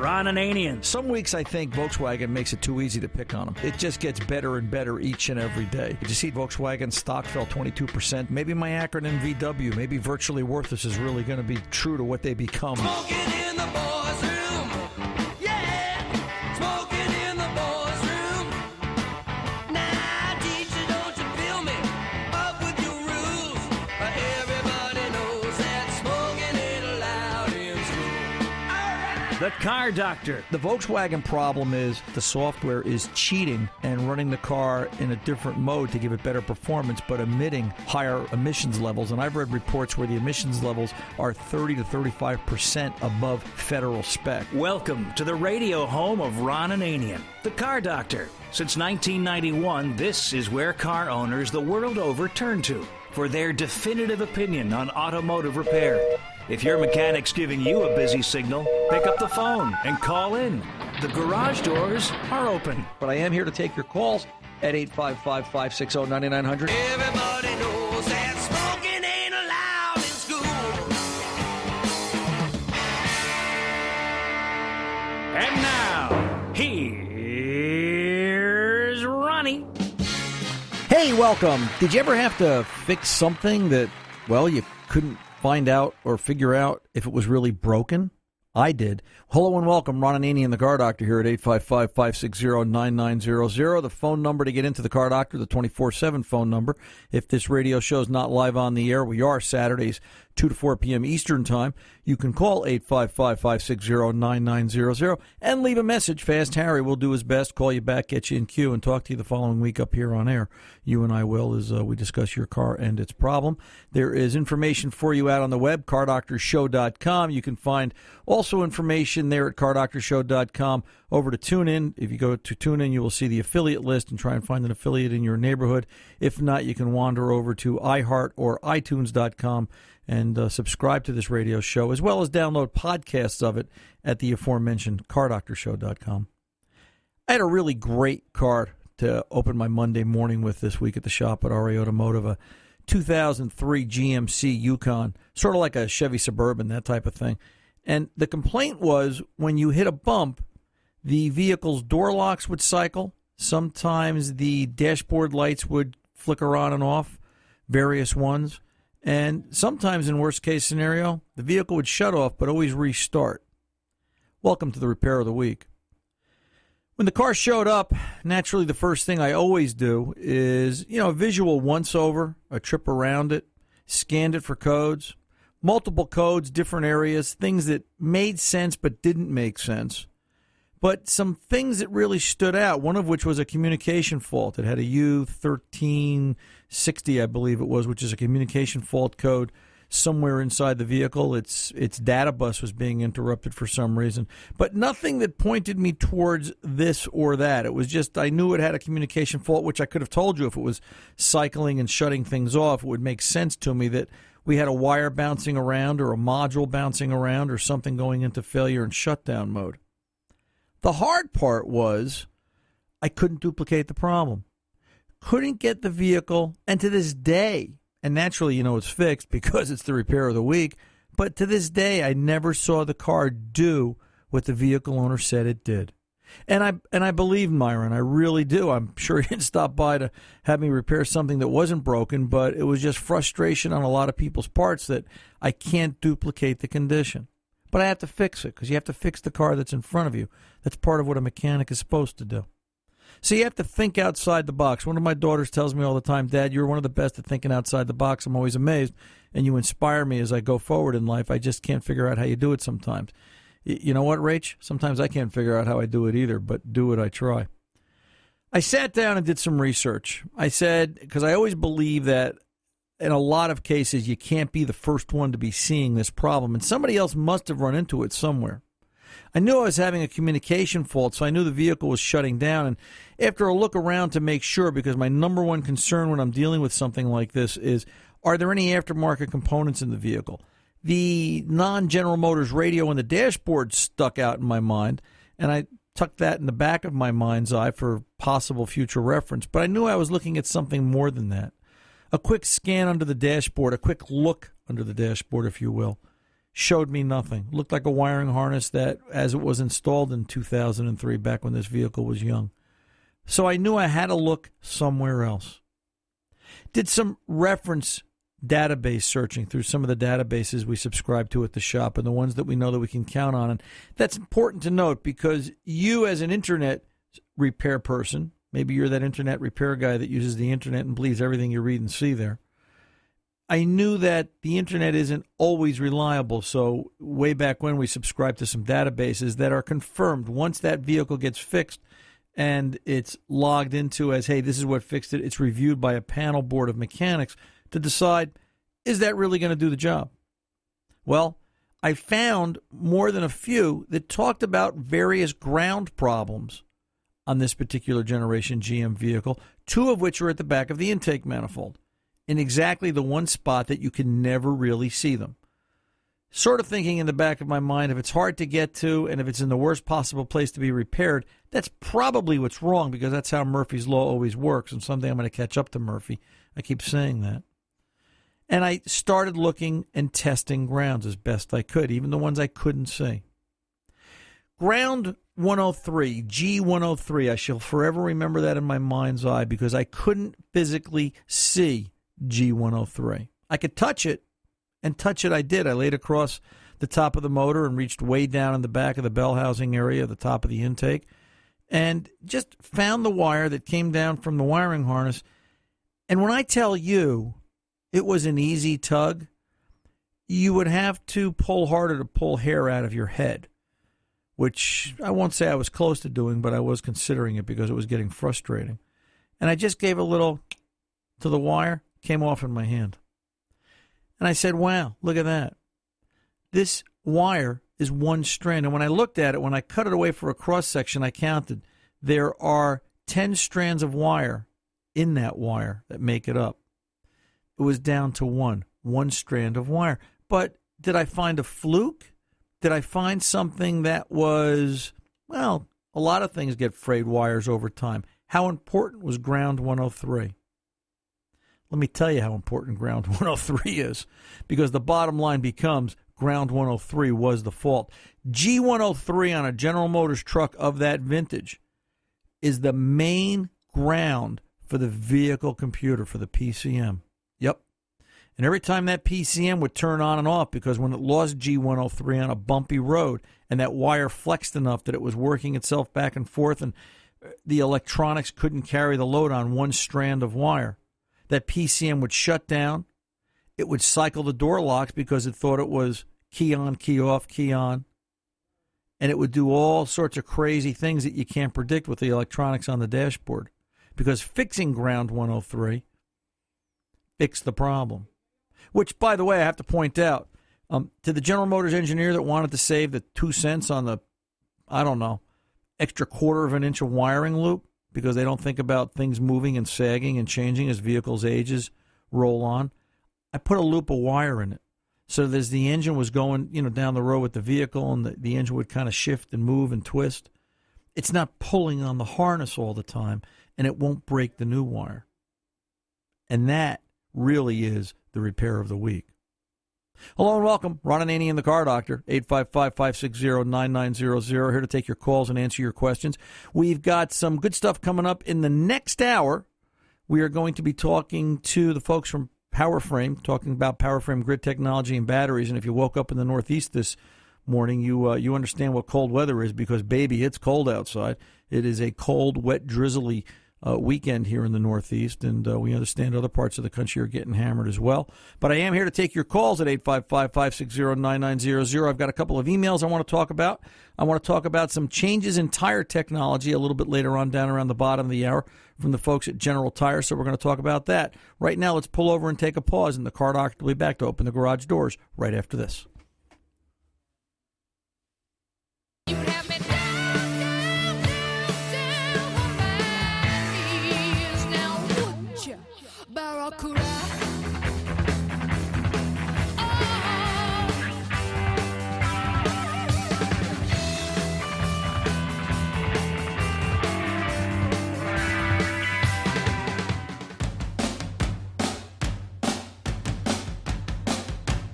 Ron Ananian. Some weeks I think Volkswagen makes it too easy to pick on them. It just gets better and better each and every day. Did you see Volkswagen stock fell 22%? Maybe my acronym VW, maybe virtually worthless, is really going to be true to what they become. The Car Doctor. The Volkswagen problem is the software is cheating and running the car in a different mode to give it better performance, but emitting higher emissions levels. And I've read reports where the emissions levels are 30 to 35% above federal spec. Welcome to the radio home of Ron Ananian, the Car Doctor. Since 1991, this is where car owners the world over turn to for their definitive opinion on automotive repair. If your mechanic's giving you a busy signal, pick up the phone and call in. The garage doors are open. But I am here to take your calls at 855 560 9900. Everybody knows that smoking ain't allowed in school. And now, here's Ronnie. Hey, welcome. Did you ever have to fix something that, well, you couldn't find out or figure out if it was really broken? I did. Hello and welcome. Ron and Annie, Ananian, the Car Doctor, here at 855 560 9900. The phone number to get into the Car Doctor, the 24 7 phone number. If this radio show is not live on the air, we are Saturdays, 2 to 4 p.m. Eastern Time. You can call 855 560 9900 and leave a message. Fast Harry will do his best, call you back, get you in queue, and talk to you the following week up here on air. You and I will as uh, we discuss your car and its problem. There is information for you out on the web, cardoctorshow.com. You can find also information there at cardoctorshow.com. Over to TuneIn. If you go to TuneIn, you will see the affiliate list and try and find an affiliate in your neighborhood. If not, you can wander over to iHeart or iTunes.com and uh, subscribe to this radio show, as well as download podcasts of it at the aforementioned cardoctorshow.com. I had a really great car to open my Monday morning with this week at the shop at RA Automotive, a 2003 GMC Yukon, sort of like a Chevy Suburban, that type of thing. And the complaint was when you hit a bump, the vehicle's door locks would cycle. Sometimes the dashboard lights would flicker on and off, various ones. And sometimes, in worst case scenario, the vehicle would shut off but always restart. Welcome to the repair of the week. When the car showed up, naturally the first thing I always do is, you know, a visual once over, a trip around it, scanned it for codes, multiple codes, different areas, things that made sense but didn't make sense. But some things that really stood out, one of which was a communication fault. It had a U1360, I believe it was, which is a communication fault code somewhere inside the vehicle. Its its data bus was being interrupted for some reason, but nothing that pointed me towards this or that. It was just I knew it had a communication fault, which I could have told you if it was cycling and shutting things off. It would make sense to me that we had a wire bouncing around or a module bouncing around or something going into failure and shutdown mode. The hard part was I couldn't duplicate the problem. Couldn't get the vehicle, and to this day, and naturally, you know, it's fixed because it's the repair of the week, but to this day, I never saw the car do what the vehicle owner said it did. And I and I believe Myron, I really do. I'm sure he didn't stop by to have me repair something that wasn't broken, but it was just frustration on a lot of people's parts that I can't duplicate the condition. But I have to fix it because you have to fix the car that's in front of you. That's part of what a mechanic is supposed to do. So you have to think outside the box. One of my daughters tells me all the time, Dad, you're one of the best at thinking outside the box. I'm always amazed, and you inspire me as I go forward in life. I just can't figure out how you do it sometimes. You know what, Rach? Sometimes I can't figure out how I do it either, but do it, I try. I sat down and did some research. I said, because I always believe that in a lot of cases, you can't be the first one to be seeing this problem, and somebody else must have run into it somewhere. I knew I was having a communication fault, so I knew the vehicle was shutting down. And after a look around to make sure, because my number one concern when I'm dealing with something like this is are there any aftermarket components in the vehicle? The non General Motors radio in the dashboard stuck out in my mind, and I tucked that in the back of my mind's eye for possible future reference. But I knew I was looking at something more than that. A quick scan under the dashboard, a quick look under the dashboard, if you will, showed me nothing. Looked like a wiring harness that, as it was installed in 2003, back when this vehicle was young. So I knew I had to look somewhere else. Did some reference database searching through some of the databases we subscribe to at the shop and the ones that we know that we can count on. And that's important to note because you, as an internet repair person, maybe you're that internet repair guy that uses the internet and believes everything you read and see there. I knew that the internet isn't always reliable. So, way back when we subscribed to some databases that are confirmed once that vehicle gets fixed and it's logged into as, hey, this is what fixed it, it's reviewed by a panel board of mechanics to decide, is that really going to do the job? Well, I found more than a few that talked about various ground problems on this particular generation GM vehicle, two of which are at the back of the intake manifold in exactly the one spot that you can never really see them. Sort of thinking in the back of my mind, if it's hard to get to and if it's in the worst possible place to be repaired, that's probably what's wrong because that's how Murphy's Law always works. And someday I'm going to catch up to Murphy. I keep saying that. And I started looking and testing grounds as best I could, even the ones I couldn't see. Ground 103, G103, I shall forever remember that in my mind's eye because I couldn't physically see G103. I could touch it, and touch it I did. I laid across the top of the motor and reached way down in the back of the bell housing area, the top of the intake, and just found the wire that came down from the wiring harness. And when I tell you it was an easy tug, you would have to pull harder to pull hair out of your head, which I won't say I was close to doing, but I was considering it because it was getting frustrating. And I just gave a little to the wire came off in my hand. And I said, wow, look at that. This wire is one strand. And when I looked at it, when I cut it away for a cross section, I counted there are 10 strands of wire in that wire that make it up. It was down to one, one strand of wire. But did I find a fluke? Did I find something that was, well, a lot of things get frayed wires over time. How important was ground 103? Let me tell you how important ground 103 is because the bottom line becomes ground 103 was the fault. G103 on a General Motors truck of that vintage is the main ground for the vehicle computer, for the PCM. And every time that PCM would turn on and off, because when it lost G103 on a bumpy road and that wire flexed enough that it was working itself back and forth and uh, the electronics couldn't carry the load on one strand of wire, that PCM would shut down. It would cycle the door locks because it thought it was key on, key off, key on. And it would do all sorts of crazy things that you can't predict with the electronics on the dashboard. Because fixing ground 103 fixed the problem. Which, by the way, I have to point out um, to the General Motors engineer that wanted to save the two cents on the, I don't know, extra quarter of an inch of wiring loop because they don't think about things moving and sagging and changing as vehicles ages roll on. I put a loop of wire in it. So as the engine was going, you know, down the road with the vehicle and the, the engine would kind of shift and move and twist, it's not pulling on the harness all the time and it won't break the new wire. And that really is the repair of the week. Hello and welcome. Ron Ananian the Car Doctor, 855-560-9900. Here to take your calls and answer your questions. We've got some good stuff coming up in the next hour. We are going to be talking to the folks from PowerFrame, talking about PowerFrame grid technology and batteries. And if you woke up in the Northeast this morning, you uh, you understand what cold weather is because, baby, it's cold outside. It is a cold, wet, drizzly uh, weekend here in the Northeast, and uh, we understand other parts of the country are getting hammered as well. But I am here to take your calls at 855 560 9900. I've got a couple of emails I want to talk about. I want to talk about some changes in tire technology a little bit later on, down around the bottom of the hour, from the folks at General Tire. So we're going to talk about that. Right now, let's pull over and take a pause, and the car doctor will be back to open the garage doors right after this.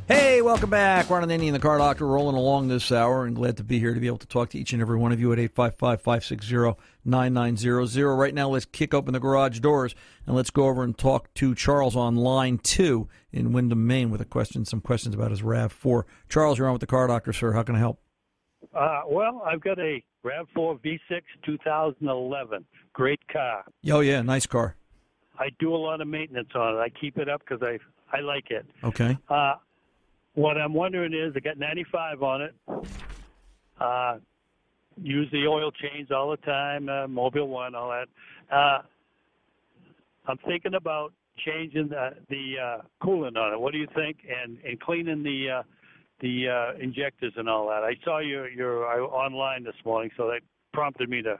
Hey, welcome back. Ron Ananian the Car Doctor rolling along this hour and glad to be here to be able to talk to each and every one of you at 855 560 9900. Right now, let's kick open the garage doors and let's go over and talk to Charles on line two in Windham, Maine with a question, some questions about his RAV4. Charles, you're on with the Car Doctor, sir. How can I help? Uh, well, I've got a RAV4 V6 2011. Great car. Oh, yeah, nice car. I do a lot of maintenance on it. I keep it up because I I like it. Okay. Uh, what I'm wondering is, I got 95 on it. Uh, use the oil change all the time, uh, Mobil One, all that. Uh, I'm thinking about changing the, the uh, coolant on it. What do you think? And and cleaning the uh, the uh, injectors and all that. I saw your your uh, online this morning, so that prompted me to.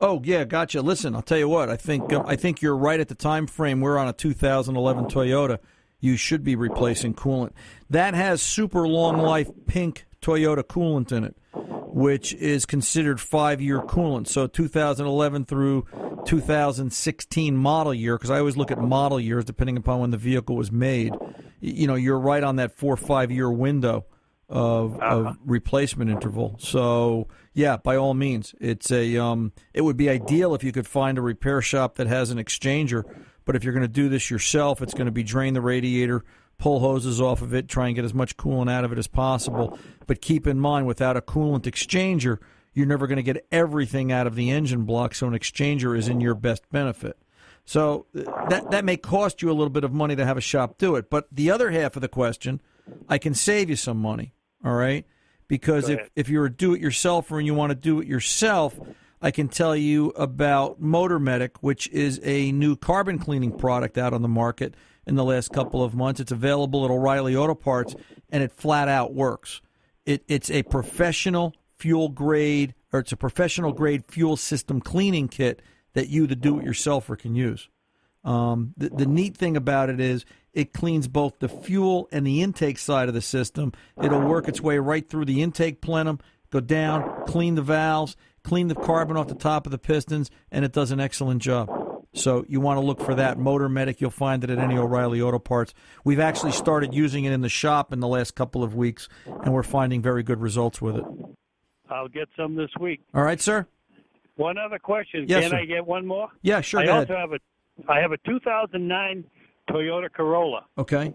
Oh yeah, gotcha. Listen, I'll tell you what. I think um, I think you're right at the time frame. We're on a 2011 Toyota. You should be replacing coolant. That has super long life pink Toyota coolant in it, which is considered five year coolant. So 2011 through 2016 model year, because I always look at model years depending upon when the vehicle was made. You know, you're right on that four or five year window of, of replacement interval. So yeah, by all means, it's a um, it would be ideal if you could find a repair shop that has an exchanger. But if you're going to do this yourself, it's going to be drain the radiator, pull hoses off of it, try and get as much coolant out of it as possible. But keep in mind, without a coolant exchanger, you're never going to get everything out of the engine block. So an exchanger is in your best benefit. So uh, that that may cost you a little bit of money to have a shop do it. But the other half of the question, I can save you some money. All right, because if if you're a do-it-yourselfer and you want to do it yourself, I can tell you about Motor Medic, which is a new carbon cleaning product out on the market in the last couple of months. It's available at O'Reilly Auto Parts, and it flat out works. It, it's a professional fuel grade, or it's a professional grade fuel system cleaning kit that you, the do-it-yourselfer, can use. Um, the, the neat thing about it is it cleans both the fuel and the intake side of the system. It'll work its way right through the intake plenum, go down, clean the valves, clean the carbon off the top of the pistons, and it does an excellent job. So you want to look for that Motor Medic. You'll find it at any O'Reilly Auto Parts. We've actually started using it in the shop in the last couple of weeks, and we're finding very good results with it. I'll get some this week. All right, sir. One other question. Yes, Can sir. I get one more? Yeah, sure. I go also ahead. have a I have a 2009 Toyota Corolla, Okay.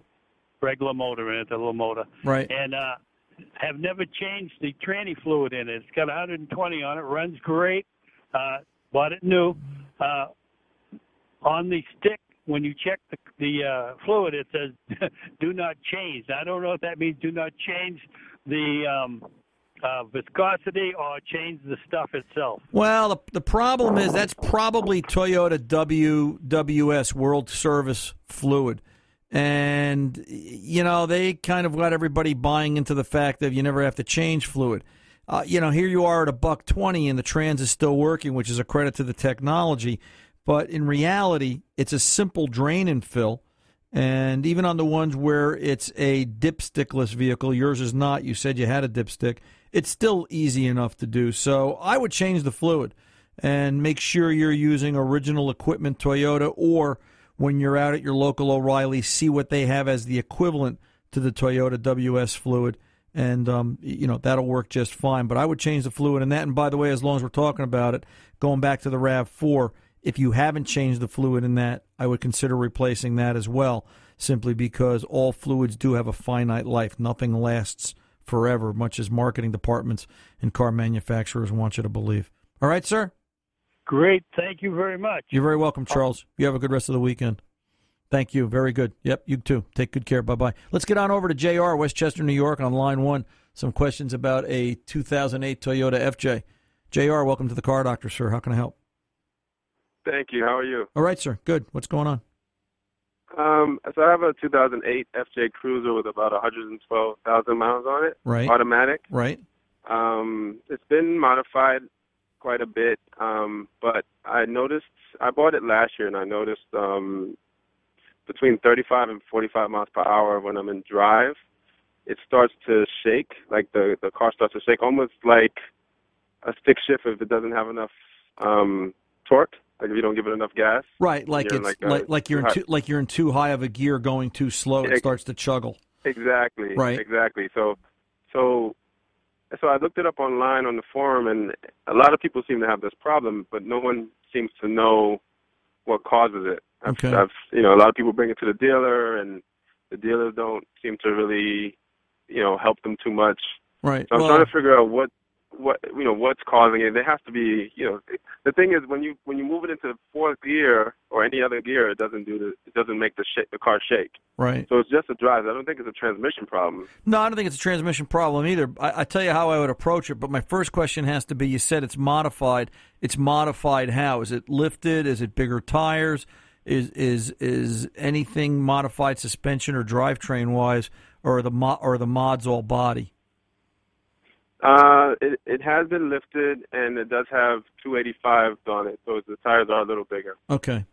regular motor in it, a little motor, Right. and uh, have never changed the tranny fluid in it. It's got 120 on it, runs great. Uh, bought it new. Uh, on the stick, when you check the, the uh, fluid, it says "Do not change." I don't know if that means do not change the um, uh, viscosity or change the stuff itself. Well, the, the problem is that's probably Toyota WWS World Service Fluid. And, you know, they kind of got everybody buying into the fact that you never have to change fluid. Uh, you know, here you are at a buck 20 and the trans is still working, which is a credit to the technology. But in reality, it's a simple drain and fill. And even on the ones where it's a dipstickless vehicle, yours is not. You said you had a dipstick. It's still easy enough to do. So I would change the fluid and make sure you're using original equipment Toyota or when you're out at your local O'Reilly, see what they have as the equivalent to the Toyota WS fluid. And, um, you know, that'll work just fine. But I would change the fluid in that. And by the way, as long as we're talking about it, going back to the RAV4, if you haven't changed the fluid in that, I would consider replacing that as well, simply because all fluids do have a finite life. Nothing lasts forever, much as marketing departments and car manufacturers want you to believe. All right, sir? Great. Thank you very much. You're very welcome, Charles. You have a good rest of the weekend. Thank you. Very good. Yep, you too. Take good care. Bye bye. Let's get on over to JR, Westchester, New York, on line one. Some questions about a 2008 Toyota FJ. JR, welcome to the car doctor, sir. How can I help? Thank you. How are you? All right, sir. Good. What's going on? Um, so I have a 2008 FJ Cruiser with about 112,000 miles on it, Right. automatic. Right. Um, it's been modified quite a bit, um, but I noticed I bought it last year, and I noticed um, between 35 and 45 miles per hour when I'm in drive, it starts to shake, like the the car starts to shake, almost like a stick shift if it doesn't have enough um, torque, like if you don't give it enough gas. Right, like it's like, like uh, like, you're in too like you're in too high of a gear going too slow. It Yeah. starts to chuggle. Exactly. Right. Exactly. So, so, so I looked it up online on the forum, and a lot of people seem to have this problem, but no one seems to know what causes it. I've, Okay. I've, you know, a lot of people bring it to the dealer, and the dealers don't seem to really, you know, help them too much. Right. So I'm Well, trying to figure out what, what, you know, what's causing it. There has to be, you know, the thing is when you when you move it into fourth gear or any other gear, it doesn't do the, it doesn't make the sh- the car shake. right. So it's just a drive. I don't think it's a transmission problem. No, I don't think it's a transmission problem either. I, I tell you how I would approach it, but my first question has to be: You said it's modified. It's modified how? Is it lifted? Is it bigger tires? Is is is anything modified suspension or drivetrain wise, or are the mo- or are the mods all body? Uh, it it has been lifted and it does have 285 on it, so the tires are a little bigger. Okay.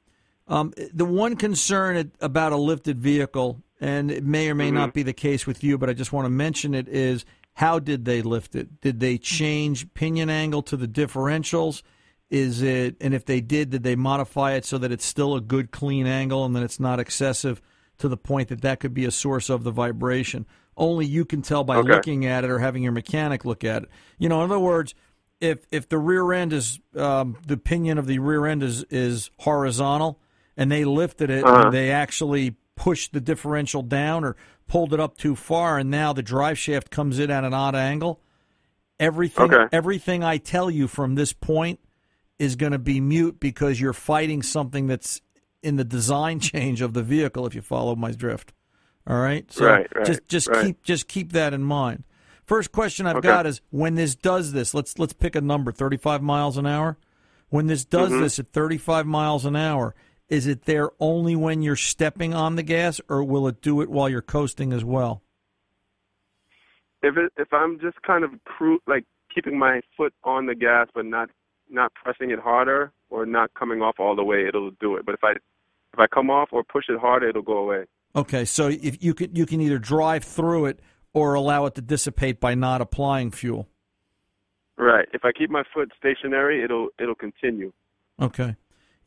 Um, the one concern about a lifted vehicle, and it may or may not be the case with you, but I just want to mention it is how did they lift it? Did they change pinion angle to the differentials? Is it, and if they did, did they modify it so that it's still a good clean angle and that it's not excessive to the point that that could be a source of the vibration? Only you can tell by Okay. looking at it or having your mechanic look at it. You know, in other words, if if the rear end is um, the pinion of the rear end is is horizontal and they lifted it Uh-huh. and they actually pushed the differential down or pulled it up too far and now the drive shaft comes in at an odd angle everything Okay. everything I tell you from this point is going to be mute because you're fighting something that's in the design change of the vehicle if you follow my drift all right so Right, right, just just right. keep just keep that in mind first question I've Okay. got is when this does this let's let's pick a number 35 miles an hour when this does Mm-hmm. this at 35 miles an hour is it there only when you're stepping on the gas or will it do it while you're coasting as well If it if I'm just kind of cru- like keeping my foot on the gas but not not pressing it harder or not coming off all the way, it'll do it. But if I if I come off or push it harder, it'll go away. Okay, so if you can you can either drive through it or allow it to dissipate by not applying fuel. Right. If I keep my foot stationary, it'll it'll continue. Okay.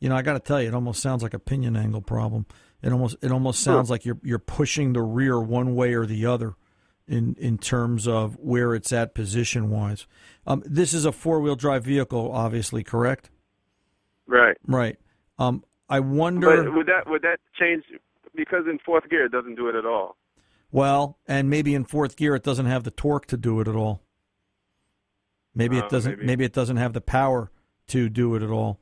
You know, I got to tell you, it almost sounds like a pinion angle problem. It almost it almost sounds like you're you're pushing the rear one way or the other in in terms of where it's at position wise. Um, this is a four wheel drive vehicle, obviously, correct? Right. Right. Um, I wonder. But would that would that change because in fourth gear it doesn't do it at all. Well, and maybe in fourth gear it doesn't have the torque to do it at all. Maybe it Oh, doesn't. maybe. Maybe. it doesn't have the power to do it at all.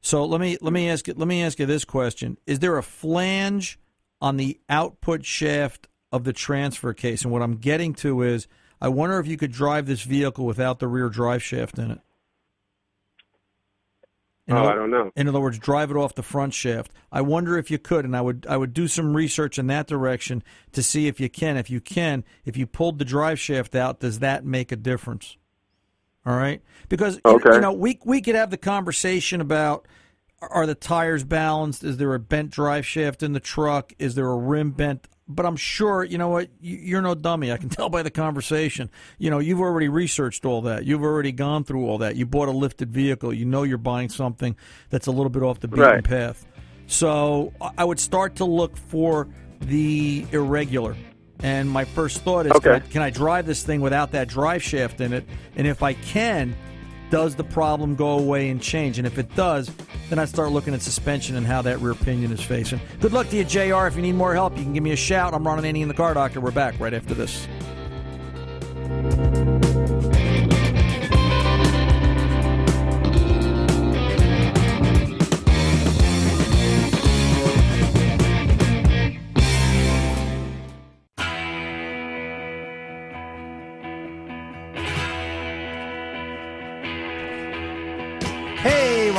So let me let me ask you let me ask you this question: Is there a flange on the output shaft of the transfer case? And what I'm getting to is, I wonder if you could drive this vehicle without the rear drive shaft in it. In oh, other- I don't know. in other words, drive it off the front shaft. I wonder if you could, and I would I would do some research in that direction to see if you can. If you can, if you pulled the drive shaft out, does that make a difference? All right, because you- Okay. you know we we could have the conversation about are the tires balanced? Is there a bent drive shaft in the truck? Is there a rim bent? But I'm sure you know what you- you're no dummy. I can tell by the conversation. You know you've already researched all that. You've already gone through all that. You bought a lifted vehicle. You know you're buying something that's a little bit off the beaten Right. path. So I would start to look for the irregular. And my first thought is, can, I, can I drive this thing without that drive shaft in it? And if I can, does the problem go away and change? And if it does, then I start looking at suspension and how that rear pinion is facing. Good luck to you, JR. If you need more help, you can give me a shout. I'm Ron Ananian the Car Doctor. We're back right after this.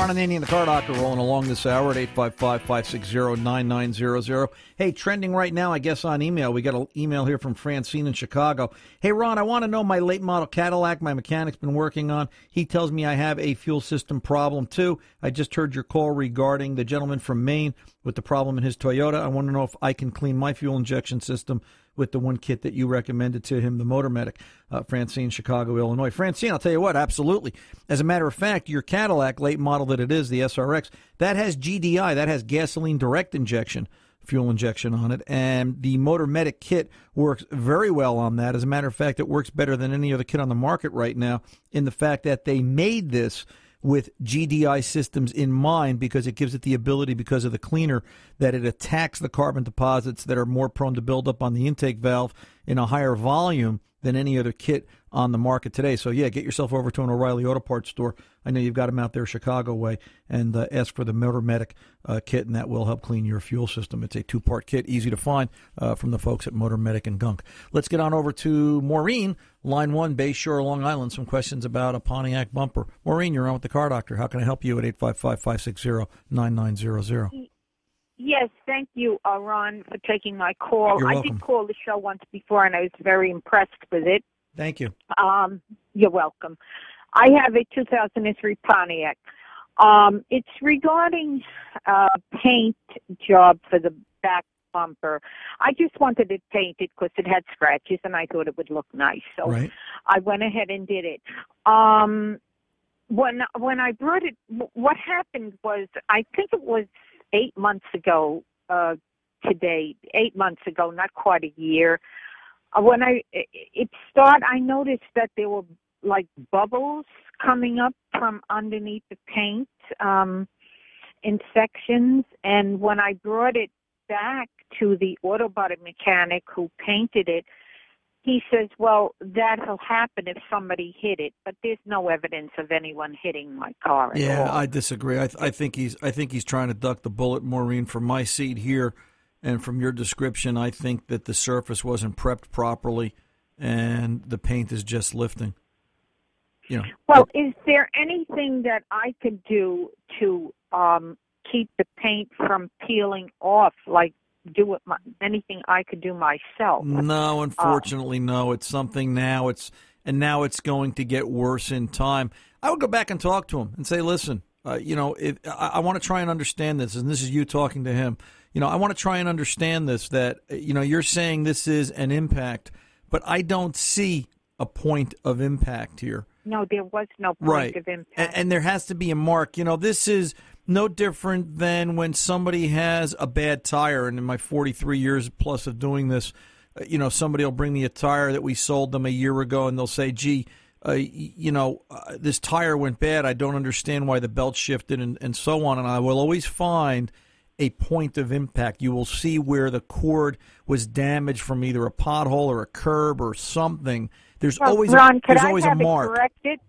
Ron Ananian the Car Doctor rolling along this hour at 855-560-9900. Hey, trending right now, I guess, on email. We got an email here from Francine in Chicago. Hey, Ron, I want to know my late model Cadillac my mechanic's been working on. He tells me I have a fuel system problem, too. I just heard your call regarding the gentleman from Maine with the problem in his Toyota. I want to know if I can clean my fuel injection system with the one kit that you recommended to him, the Motor Medic, uh, Francine, Chicago, Illinois. Francine, I'll tell you what, absolutely. As a matter of fact, your Cadillac, late model that it is, the SRX, that has GDI, that has gasoline direct injection fuel injection on it, and the Motor Medic kit works very well on that. As a matter of fact, it works better than any other kit on the market right now in the fact that they made this with GDI systems in mind because it gives it the ability, because of the cleaner, that it attacks the carbon deposits that are more prone to build up on the intake valve in a higher volume than any other kit on the market today. So, yeah, get yourself over to an O'Reilly Auto Parts store. I know you've got them out there Chicago way and uh, ask for the Motor Medic uh, kit, and that will help clean your fuel system. It's a two part kit, easy to find uh, from the folks at Motor Medic and Gunk. Let's get on over to Maureen, line one, Bay Shore, Long Island. Some questions about a Pontiac bumper. Maureen, you're on with the car doctor. How can I help you at 855 560 9900? Yes, thank you, uh, Ron, for taking my call. I did call the show once before, and I was very impressed with it. Thank you. Um, you're welcome. I have a 2003 Pontiac. Um, it's regarding uh, paint job for the back bumper. I just wanted it painted because it had scratches, and I thought it would look nice. So Right. I went ahead and did it. Um, when when I brought it, wh- what happened was I think it was eight months ago uh, today, eight months ago, not quite a year. Uh, when I it it start, I noticed that there were like bubbles coming up from underneath the paint um, in sections, and when I brought it back to the auto body mechanic who painted it, he says, "Well, that'll happen if somebody hit it, but there's no evidence of anyone hitting my car Yeah, all." I disagree. I, th- I think he's I think he's trying to duck the bullet, Maureen. From my seat here, and from your description, I think that the surface wasn't prepped properly, and the paint is just lifting. You know, Well, is there anything that I could do to um, keep the paint from peeling off? Like do it my, anything I could do myself? no, unfortunately, no. It's something now. It's and now it's going to get worse in time. I would go back and talk to him and say, listen, uh, you know, if, I, I want to try and understand this, and this is you talking to him. You know, I want to try and understand this. That you know, you're saying this is an impact, but I don't see a point of impact here. No, there was no point right. of impact. And, and there has to be a mark. You know, this is no different than when somebody has a bad tire. And in my 43 years plus of doing this, uh, you know, somebody will bring me a tire that we sold them a year ago, and they'll say, "Gee." Uh, you know, uh, this tire went bad. I don't understand why the belt shifted and, and so on. And I will always find a point of impact. You will see where the cord was damaged from either a pothole or a curb or something. There's Well, always Ron, a, there's I always have a mark. it corrected?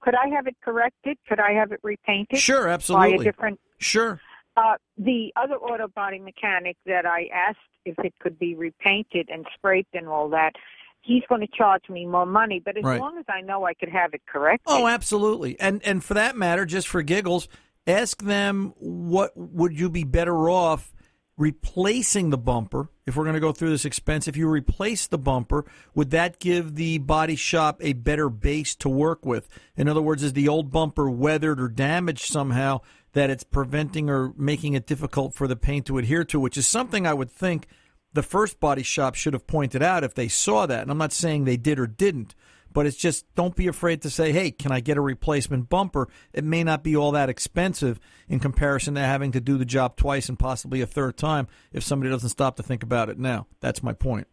Could I have it corrected? Could I have it repainted? Sure, absolutely. By a different. Sure. Uh, the other auto body mechanic that I asked if it could be repainted and scraped and all that, he's going to charge me more money. But as Right. long as I know I could have it corrected. Oh, absolutely. And and for that matter, just for giggles, ask them what would you be better off replacing the bumper if we're going to go through this expense if you replace the bumper would that give the body shop a better base to work with? In other words is the old bumper weathered or damaged somehow that it's preventing or making it difficult for the paint to adhere to which is something i would think the first body shop should have pointed out if they saw that. And i'm not saying they did or didn't but it's just don't be afraid to say, hey, can I get a replacement bumper? It may not be all that expensive in comparison to having to do the job twice and possibly a third time if somebody doesn't stop to think about it now. That's my point.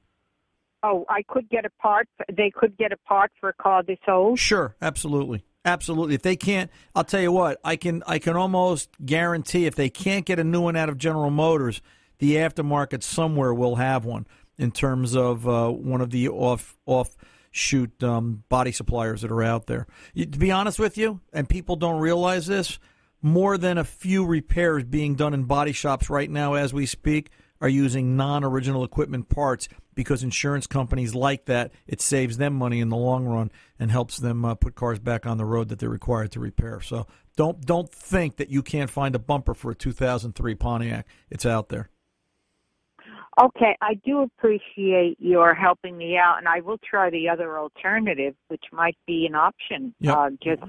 Oh, I could get a part. They could get a part for a car this old. Sure, absolutely. Absolutely. If they can't, I'll tell you what, I can I can almost guarantee if they can't get a new one out of General Motors, the aftermarket somewhere will have one in terms of uh, one of the off off shoot um, body suppliers that are out there. To be honest with you, and people don't realize this, more than a few repairs being done in body shops right now as we speak are using non-original equipment parts because insurance companies like that. It saves them money in the long run and helps them uh, put cars back on the road that they're required to repair. So don't don't think that you can't find a bumper for a 2003 Pontiac. It's out there. Okay, I do appreciate your helping me out, and I will try the other alternative, which might be an option. Yep. Uh, just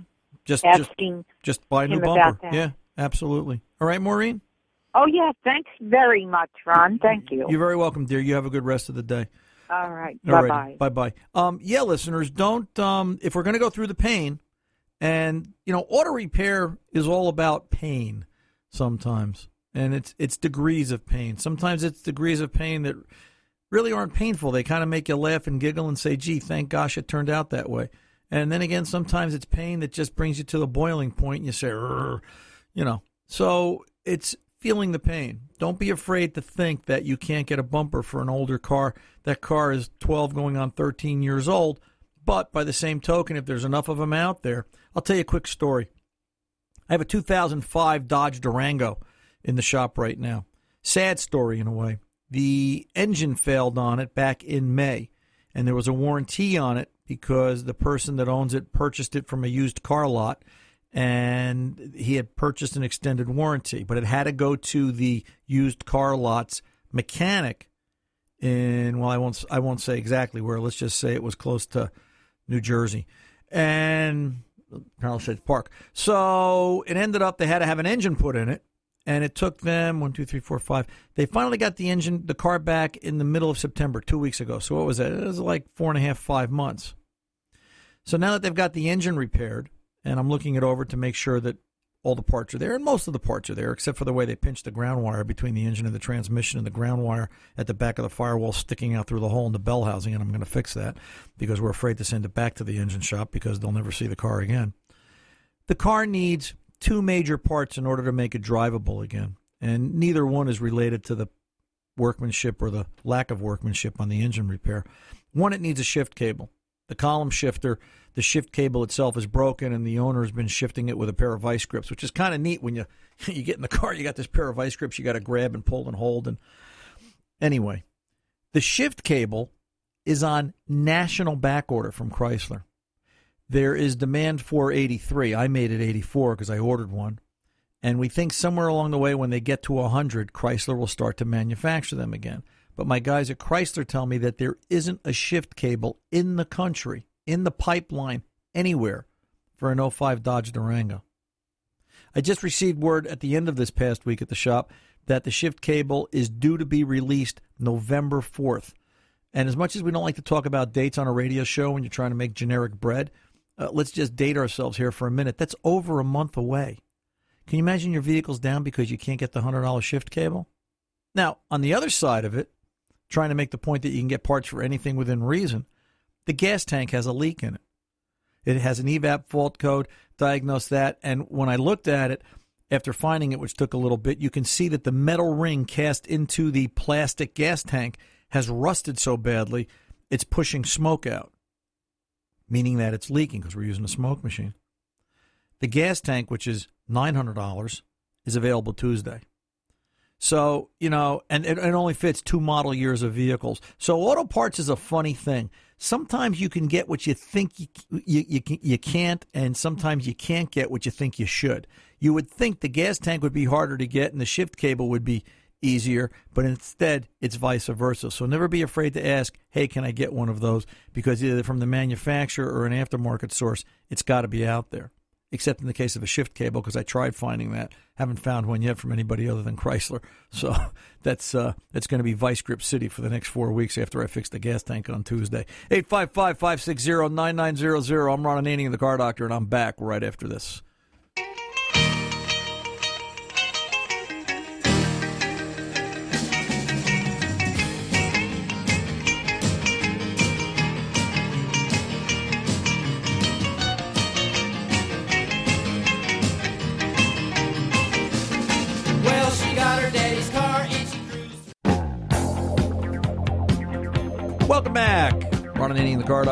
Just just asking. just buy a new bumper. Yeah, absolutely. All right, Maureen. Oh yeah, thanks very much, Ron. Thank you. You're very welcome, dear. You have a good rest of the day. All right. Bye bye. Bye bye. Um, yeah, listeners, don't um, if we're going to go through the pain, and you know, auto repair is all about pain sometimes, and it's it's degrees of pain. Sometimes it's degrees of pain that really aren't painful. They kind of make you laugh and giggle and say, "Gee, thank gosh it turned out that way." And then again, sometimes it's pain that just brings you to the boiling point, and you say, "Rrr," you know. So it's feeling the pain. Don't be afraid to think that you can't get a bumper for an older car. That car is 12 going on 13 years old. But by the same token, if there's enough of them out there, I'll tell you a quick story. I have a 2005 Dodge Durango in the shop right now. Sad story in a way. The engine failed on it back in May, and there was a warranty on it because the person that owns it purchased it from a used car lot and he had purchased an extended warranty, but it had to go to the used car lot's mechanic in well I won't I won't say exactly where, let's just say it was close to New Jersey. And Palisades Park. So it ended up they had to have an engine put in it, and it took them one, two, three, four, five. They finally got the engine, the car back in the middle of September, two weeks ago. So what was that? It was like four and a half, five months. So now that they've got the engine repaired, and I'm looking it over to make sure that all the parts are there, and most of the parts are there, except for the way they pinched the ground wire between the engine and the transmission, and the ground wire at the back of the firewall sticking out through the hole in the bell housing. And I'm going to fix that because we're afraid to send it back to the engine shop because they'll never see the car again. The car needs two major parts in order to make it drivable again, and neither one is related to the workmanship or the lack of workmanship on the engine repair. One, it needs a shift cable. The column shifter, the shift cable itself is broken, and the owner has been shifting it with a pair of vice grips, which is kind of neat when you you get in the car. You got this pair of vice grips you got to grab and pull and hold. And anyway, the shift cable is on national back order from Chrysler. There is demand for 83. I made it 84 because I ordered one. And we think somewhere along the way, when they get to 100, Chrysler will start to manufacture them again. But my guys at Chrysler tell me that there isn't a shift cable in the country, in the pipeline, anywhere for an 05 Dodge Durango. I just received word at the end of this past week at the shop that the shift cable is due to be released November 4th. And as much as we don't like to talk about dates on a radio show when you're trying to make generic bread, uh, let's just date ourselves here for a minute. That's over a month away. Can you imagine your vehicle's down because you can't get the $100 shift cable? Now, on the other side of it, trying to make the point that you can get parts for anything within reason, the gas tank has a leak in it. It has an EVAP fault code, diagnosed that, and when I looked at it, after finding it, which took a little bit, you can see that the metal ring cast into the plastic gas tank has rusted so badly it's pushing smoke out, meaning that it's leaking because we're using a smoke machine. The gas tank, which is $900, is available Tuesday. So, you know, and it, it only fits two model years of vehicles. So, auto parts is a funny thing. Sometimes you can get what you think you, you, you, you can't, and sometimes you can't get what you think you should. You would think the gas tank would be harder to get and the shift cable would be easier, but instead it's vice versa. So, never be afraid to ask, hey, can I get one of those? Because either from the manufacturer or an aftermarket source, it's got to be out there except in the case of a shift cable because I tried finding that. Haven't found one yet from anybody other than Chrysler. So that's uh, that's going to be Vice Grip City for the next four weeks after I fix the gas tank on Tuesday. 855 560 9900. I'm Ron Ananian, the car doctor, and I'm back right after this.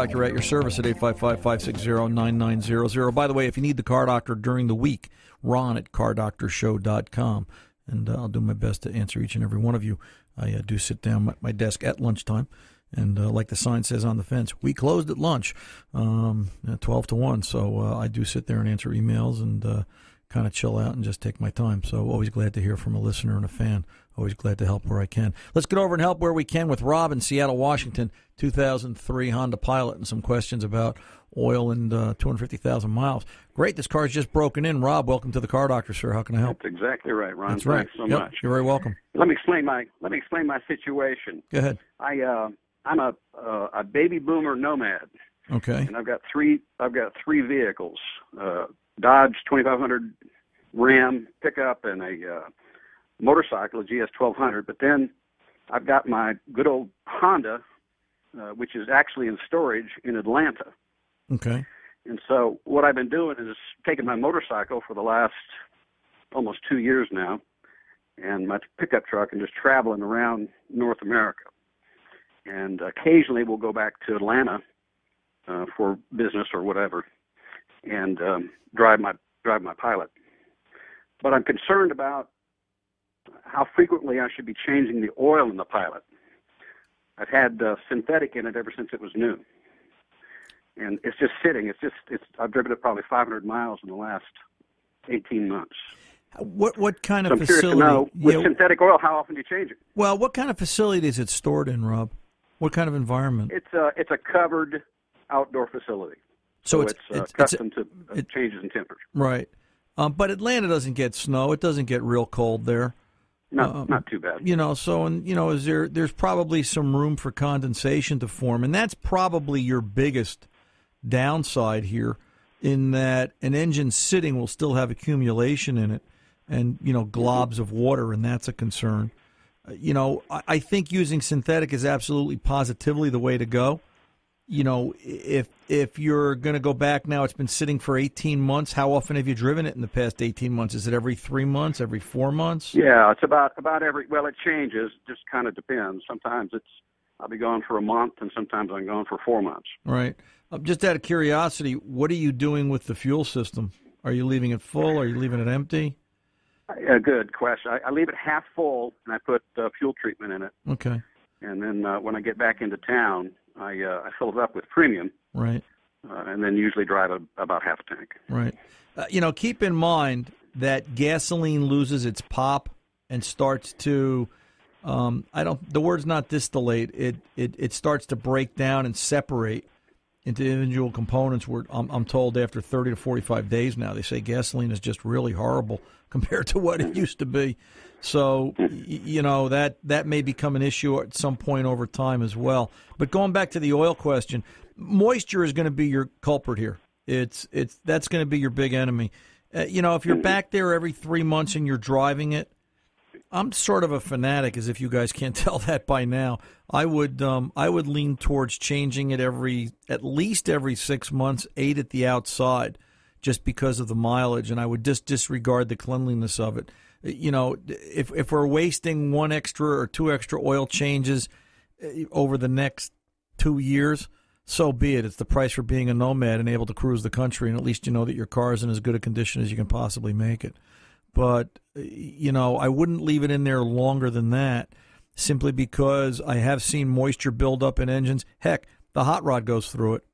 Doctor, at your service at 855 560 9900. By the way, if you need the car doctor during the week, ron at cardoctorshow.com. And uh, I'll do my best to answer each and every one of you. I uh, do sit down at my desk at lunchtime. And uh, like the sign says on the fence, we closed at lunch, um, at 12 to 1. So uh, I do sit there and answer emails and uh, kind of chill out and just take my time. So always glad to hear from a listener and a fan. Always glad to help where I can. Let's get over and help where we can with Rob in Seattle, Washington, 2003 Honda Pilot, and some questions about oil and uh, 250,000 miles. Great, this car's just broken in. Rob, welcome to the Car Doctor, sir. How can I help? That's exactly right, Ron. That's right. Thanks so Yep, much. You're very welcome. Let me explain my let me explain my situation. Go ahead. I uh, I'm a uh, a baby boomer nomad, Okay. and I've got three I've got three vehicles: uh, Dodge 2500 Ram pickup and a uh, motorcycle, a GS 1200, but then I've got my good old Honda, uh, which is actually in storage in Atlanta. Okay. And so what I've been doing is taking my motorcycle for the last almost two years now, and my pickup truck, and just traveling around North America. And occasionally we'll go back to Atlanta uh, for business or whatever, and um, drive my drive my pilot. But I'm concerned about how frequently I should be changing the oil in the pilot. I've had uh, synthetic in it ever since it was new, and it's just sitting. It's just it's. I've driven it probably 500 miles in the last 18 months. What what kind So of I'm facility? to know with yeah, synthetic oil, how often do you change it? well, what kind of facility is it stored in, Rob? What kind of environment? It's a it's a covered outdoor facility, So so, it's- it's, uh, it's- it's a- to uh, it- changes in temperature. Right. Um, but Atlanta doesn't get snow. It doesn't get real cold there. Not Um, not too bad. You know, so and you know, is there? There's probably some room for condensation to form, and that's probably your biggest downside here. In that an engine sitting will still have accumulation in it, and you know globs of water, and that's a concern. Uh, You know, I, I think using synthetic is absolutely positively the way to go. You know, if if you're going to go back now, it's been sitting for 18 months. How often have you driven it in the past 18 months? Is it every three months? Every four months? Yeah, it's about about every. Well, it changes. Just kind of depends. Sometimes it's I'll be gone for a month, and sometimes I'm gone for four months. Right. Um, just out of curiosity, what are you doing with the fuel system? Are you leaving it full? Are you leaving it empty? A good question. I, I leave it half full, and I put uh, fuel treatment in it, Okay. and then uh, when I get back into town, I uh, I fill it up with premium, Right. uh, and then usually drive a, about half a tank. Right. Uh, you know, keep in mind that gasoline loses its pop and starts to. Um, I don't. The word's not distillate. It it it starts to break down and separate into individual components. Where I'm, I'm told after 30 to 45 days now, they say gasoline is just really horrible compared to what it used to be. So you know that that may become an issue at some point over time as well. But going back to the oil question, moisture is going to be your culprit here. It's it's that's going to be your big enemy. Uh, you know, if you're back there every three months and you're driving it, I'm sort of a fanatic, as if you guys can't tell that by now. I would um, I would lean towards changing it every at least every six months, eight at the outside, just because of the mileage, and I would just disregard the cleanliness of it. You know, if if we're wasting one extra or two extra oil changes uh, over the next two years, so be it. It's the price for being a nomad and able to cruise the country, and at least you know that your car is in as good a condition as you can possibly make it. But uh, you know, I wouldn't leave it in there longer than that, simply because I have seen moisture build up in engines. Heck, the hot rod goes through it.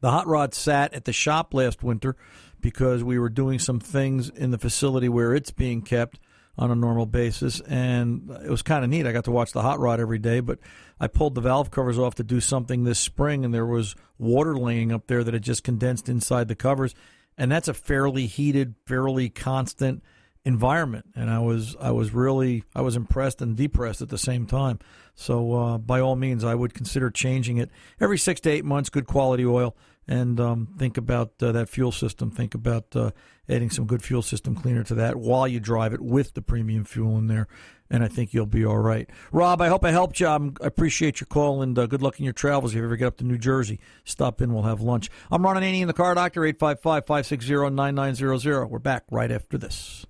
The hot rod sat at the shop last winter because we were doing some things in the facility where it's being kept on a normal basis, and it was kind of neat. I got to watch the hot rod every day, but I pulled the valve covers off to do something this spring, and there was water laying up there that had just condensed inside the covers, and that's a fairly heated, fairly constant environment. And I was I was really I was impressed and depressed at the same time. So uh, by all means, I would consider changing it every six to eight months. Good quality oil, and um, think about uh, that fuel system. Think about uh, adding some good fuel system cleaner to that while you drive it with the premium fuel in there. And I think you'll be all right. Rob, I hope I helped you. I'm, I appreciate your call and uh, good luck in your travels. If you ever get up to New Jersey, stop in. We'll have lunch. I'm Ron Ananian, the car doctor, 855 560 9900. We're back right after this.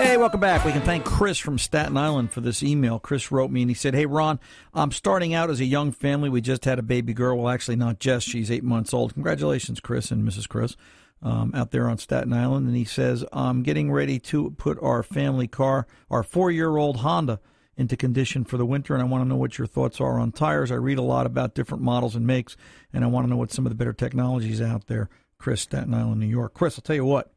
Hey, welcome back. We can thank Chris from Staten Island for this email. Chris wrote me and he said, Hey, Ron, I'm starting out as a young family. We just had a baby girl. Well, actually, not just. She's eight months old. Congratulations, Chris and Mrs. Chris, um, out there on Staten Island. And he says, I'm getting ready to put our family car, our four year old Honda, into condition for the winter. And I want to know what your thoughts are on tires. I read a lot about different models and makes, and I want to know what some of the better technologies out there. Chris, Staten Island, New York. Chris, I'll tell you what.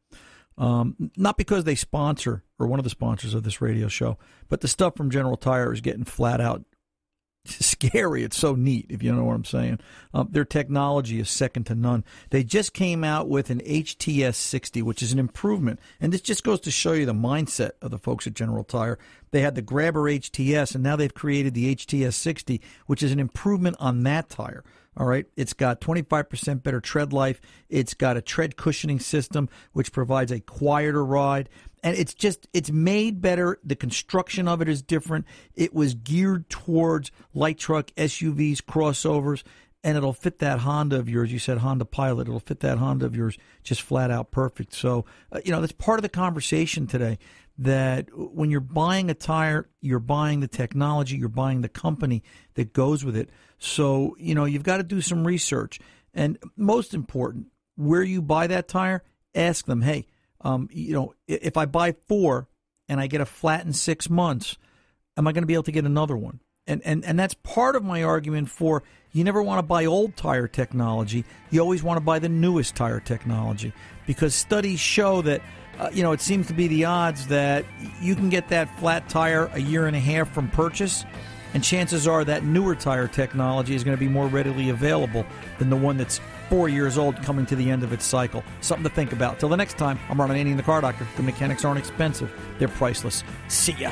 Um, not because they sponsor or one of the sponsors of this radio show, but the stuff from General Tire is getting flat out scary. It's so neat, if you know what I'm saying. Um, their technology is second to none. They just came out with an HTS 60, which is an improvement. And this just goes to show you the mindset of the folks at General Tire. They had the Grabber HTS, and now they've created the HTS 60, which is an improvement on that tire. All right. It's got 25% better tread life. It's got a tread cushioning system, which provides a quieter ride. And it's just, it's made better. The construction of it is different. It was geared towards light truck, SUVs, crossovers, and it'll fit that Honda of yours. You said Honda Pilot. It'll fit that Honda of yours just flat out perfect. So, uh, you know, that's part of the conversation today that when you're buying a tire, you're buying the technology, you're buying the company that goes with it. So, you know, you've got to do some research. And most important, where you buy that tire, ask them, hey, um, you know, if I buy four and I get a flat in six months, am I going to be able to get another one? And, and and that's part of my argument for you never want to buy old tire technology. You always want to buy the newest tire technology because studies show that uh, you know it seems to be the odds that you can get that flat tire a year and a half from purchase, and chances are that newer tire technology is going to be more readily available than the one that's four years old coming to the end of its cycle. Something to think about. Till the next time, I'm Ron Ananian, the Car Doctor. The mechanics aren't expensive; they're priceless. See ya.